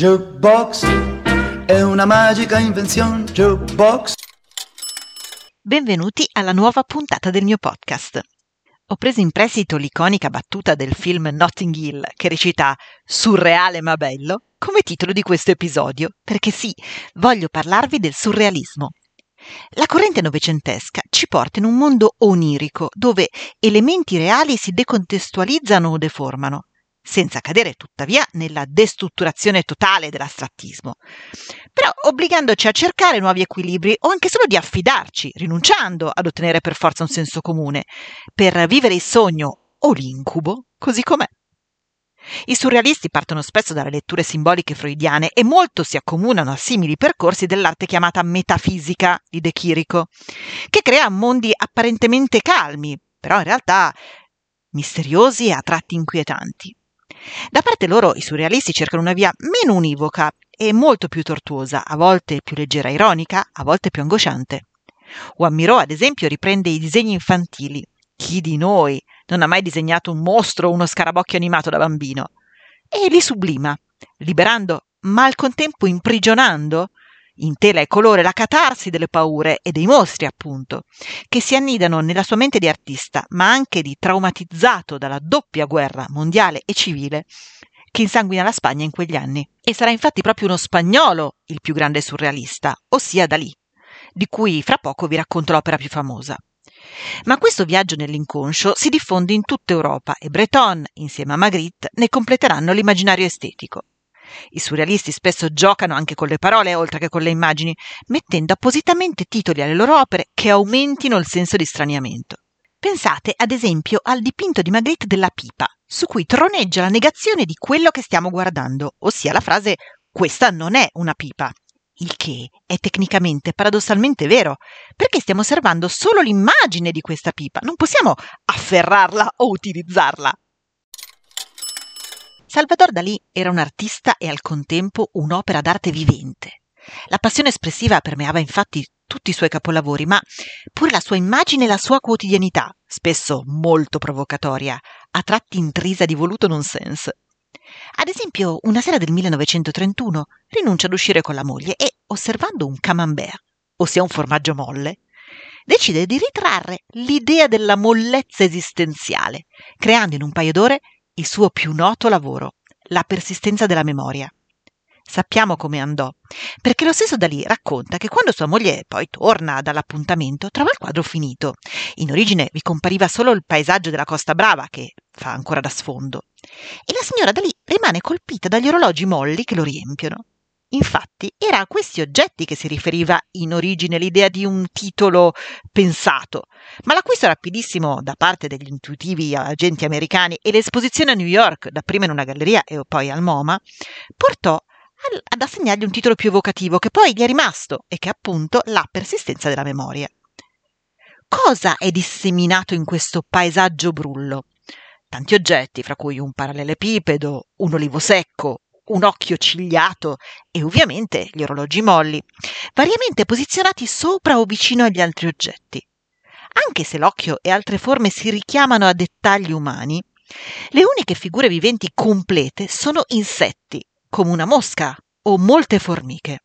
Jukebox è una magica invenzione. Jukebox. Benvenuti alla nuova puntata del mio podcast. Ho preso in prestito l'iconica battuta del film Notting Hill che recita Surreale ma bello come titolo di questo episodio, perché sì, voglio parlarvi del surrealismo. La corrente novecentesca ci porta in un mondo onirico dove elementi reali si decontestualizzano o deformano, senza cadere tuttavia nella destrutturazione totale dell'astrattismo, però obbligandoci a cercare nuovi equilibri o anche solo di affidarci, rinunciando ad ottenere per forza un senso comune, per vivere il sogno o l'incubo così com'è. I surrealisti partono spesso dalle letture simboliche freudiane e molto si accomunano a simili percorsi dell'arte chiamata metafisica di De Chirico, che crea mondi apparentemente calmi, però in realtà misteriosi e a tratti inquietanti. Da parte loro i surrealisti cercano una via meno univoca e molto più tortuosa, a volte più leggera ironica, a volte più angosciante. Juan Miró, ad esempio, riprende i disegni infantili. Chi di noi non ha mai disegnato un mostro o uno scarabocchio animato da bambino? E li sublima, liberando, ma al contempo imprigionando in tela e colore la catarsi delle paure e dei mostri, appunto, che si annidano nella sua mente di artista, ma anche di traumatizzato dalla doppia guerra mondiale e civile che insanguina la Spagna in quegli anni. E sarà infatti proprio uno spagnolo il più grande surrealista, ossia Dalì, di cui fra poco vi racconto l'opera più famosa. Ma questo viaggio nell'inconscio si diffonde in tutta Europa e Breton, insieme a Magritte, ne completeranno l'immaginario estetico. I surrealisti spesso giocano anche con le parole oltre che con le immagini, mettendo appositamente titoli alle loro opere che aumentino il senso di straniamento. Pensate ad esempio al dipinto di Magritte della pipa, su cui troneggia la negazione di quello che stiamo guardando, ossia la frase questa non è una pipa. Il che è tecnicamente paradossalmente vero, perché stiamo osservando solo l'immagine di questa pipa, non possiamo afferrarla o utilizzarla. Salvador Dalì era un artista e al contempo un'opera d'arte vivente. La passione espressiva permeava infatti tutti i suoi capolavori, ma pure la sua immagine e la sua quotidianità, spesso molto provocatoria, a tratti intrisa di voluto nonsense. Ad esempio, una sera del 1931 rinuncia ad uscire con la moglie e, osservando un camembert, ossia un formaggio molle, decide di ritrarre l'idea della mollezza esistenziale, creando in un paio d'ore il suo più noto lavoro, La persistenza della memoria. Sappiamo come andò, perché lo stesso Dalì racconta che quando sua moglie poi torna dall'appuntamento trova il quadro finito. In origine vi compariva solo il paesaggio della Costa Brava, che fa ancora da sfondo, e la signora Dalì rimane colpita dagli orologi molli che lo riempiono. Infatti era a questi oggetti che si riferiva in origine l'idea di un titolo pensato, ma l'acquisto rapidissimo da parte degli intuitivi agenti americani e l'esposizione a New York, dapprima in una galleria e poi al MoMA, portò ad assegnargli un titolo più evocativo che poi gli è rimasto e che è appunto la persistenza della memoria. Cosa è disseminato in questo paesaggio brullo? Tanti oggetti, fra cui un parallelepipedo, un olivo secco, un occhio cigliato e ovviamente gli orologi molli, variamente posizionati sopra o vicino agli altri oggetti. Anche se l'occhio e altre forme si richiamano a dettagli umani, le uniche figure viventi complete sono insetti, come una mosca o molte formiche.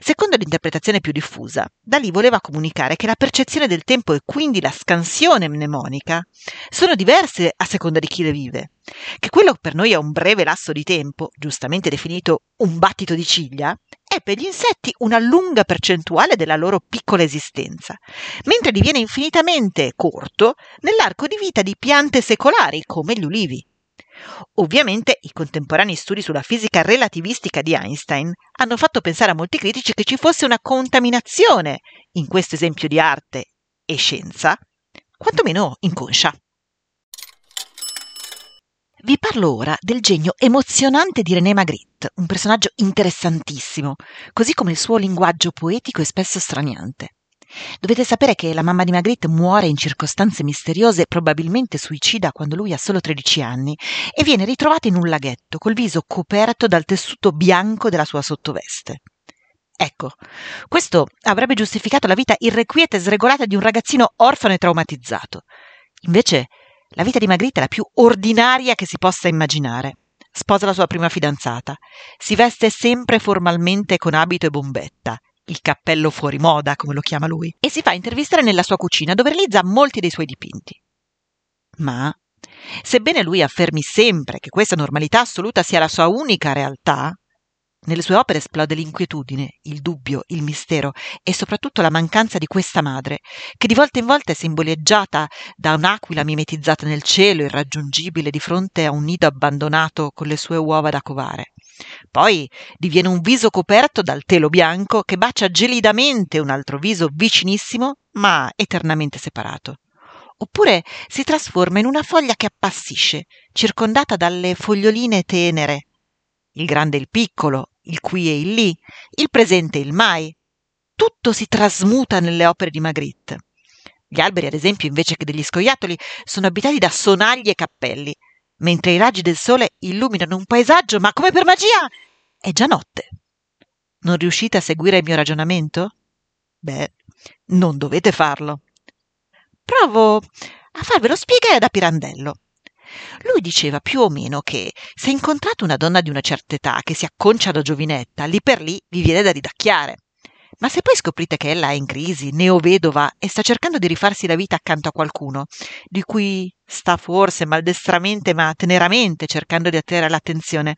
Secondo l'interpretazione più diffusa, Dalì voleva comunicare che la percezione del tempo e quindi la scansione mnemonica sono diverse a seconda di chi le vive, che quello per noi è un breve lasso di tempo, giustamente definito un battito di ciglia, è per gli insetti una lunga percentuale della loro piccola esistenza, mentre diviene infinitamente corto nell'arco di vita di piante secolari come gli ulivi. Ovviamente i contemporanei studi sulla fisica relativistica di Einstein hanno fatto pensare a molti critici che ci fosse una contaminazione in questo esempio di arte e scienza, quantomeno inconscia. Vi parlo ora del genio emozionante di René Magritte, un personaggio interessantissimo, così come il suo linguaggio poetico e spesso straniante. Dovete sapere che la mamma di Magritte muore in circostanze misteriose, probabilmente suicida quando lui ha solo 13 anni, e viene ritrovata in un laghetto col viso coperto dal tessuto bianco della sua sottoveste. Ecco, questo avrebbe giustificato la vita irrequieta e sregolata di un ragazzino orfano e traumatizzato. Invece, la vita di Magritte è la più ordinaria che si possa immaginare. sposa la sua prima fidanzata, si veste sempre formalmente con abito e bombetta, il cappello fuori moda, come lo chiama lui, e si fa intervistare nella sua cucina dove realizza molti dei suoi dipinti. Ma, sebbene lui affermi sempre che questa normalità assoluta sia la sua unica realtà, nelle sue opere esplode l'inquietudine, il dubbio, il mistero e soprattutto la mancanza di questa madre, che di volta in volta è simboleggiata da un'aquila mimetizzata nel cielo, irraggiungibile di fronte a un nido abbandonato con le sue uova da covare. Poi diviene un viso coperto dal telo bianco che bacia gelidamente un altro viso vicinissimo, ma eternamente separato. Oppure si trasforma in una foglia che appassisce, circondata dalle foglioline tenere. Il grande e il piccolo, il qui e il lì, il presente e il mai. Tutto si trasmuta nelle opere di Magritte. Gli alberi, ad esempio, invece che degli scoiattoli, sono abitati da sonagli e cappelli, mentre i raggi del sole illuminano un paesaggio, ma come per magia è già notte. Non riuscite a seguire il mio ragionamento? Beh, non dovete farlo. Provo a farvelo spiegare da Pirandello. Lui diceva più o meno che se incontrate una donna di una certa età che si acconcia da giovinetta, lì per lì vi viene da ridacchiare. Ma se poi scoprite che ella è in crisi, neovedova e sta cercando di rifarsi la vita accanto a qualcuno, di cui sta forse maldestramente ma teneramente cercando di attirare l'attenzione,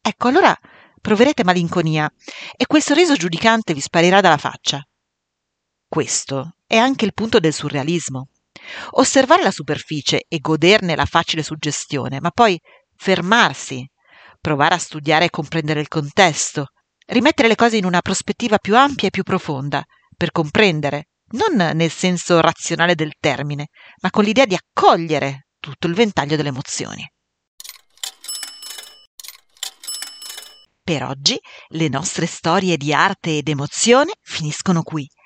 ecco allora proverete malinconia e quel sorriso giudicante vi sparirà dalla faccia. Questo è anche il punto del surrealismo osservare la superficie e goderne la facile suggestione, ma poi fermarsi, provare a studiare e comprendere il contesto, rimettere le cose in una prospettiva più ampia e più profonda, per comprendere, non nel senso razionale del termine, ma con l'idea di accogliere tutto il ventaglio delle emozioni. Per oggi le nostre storie di arte ed emozione finiscono qui.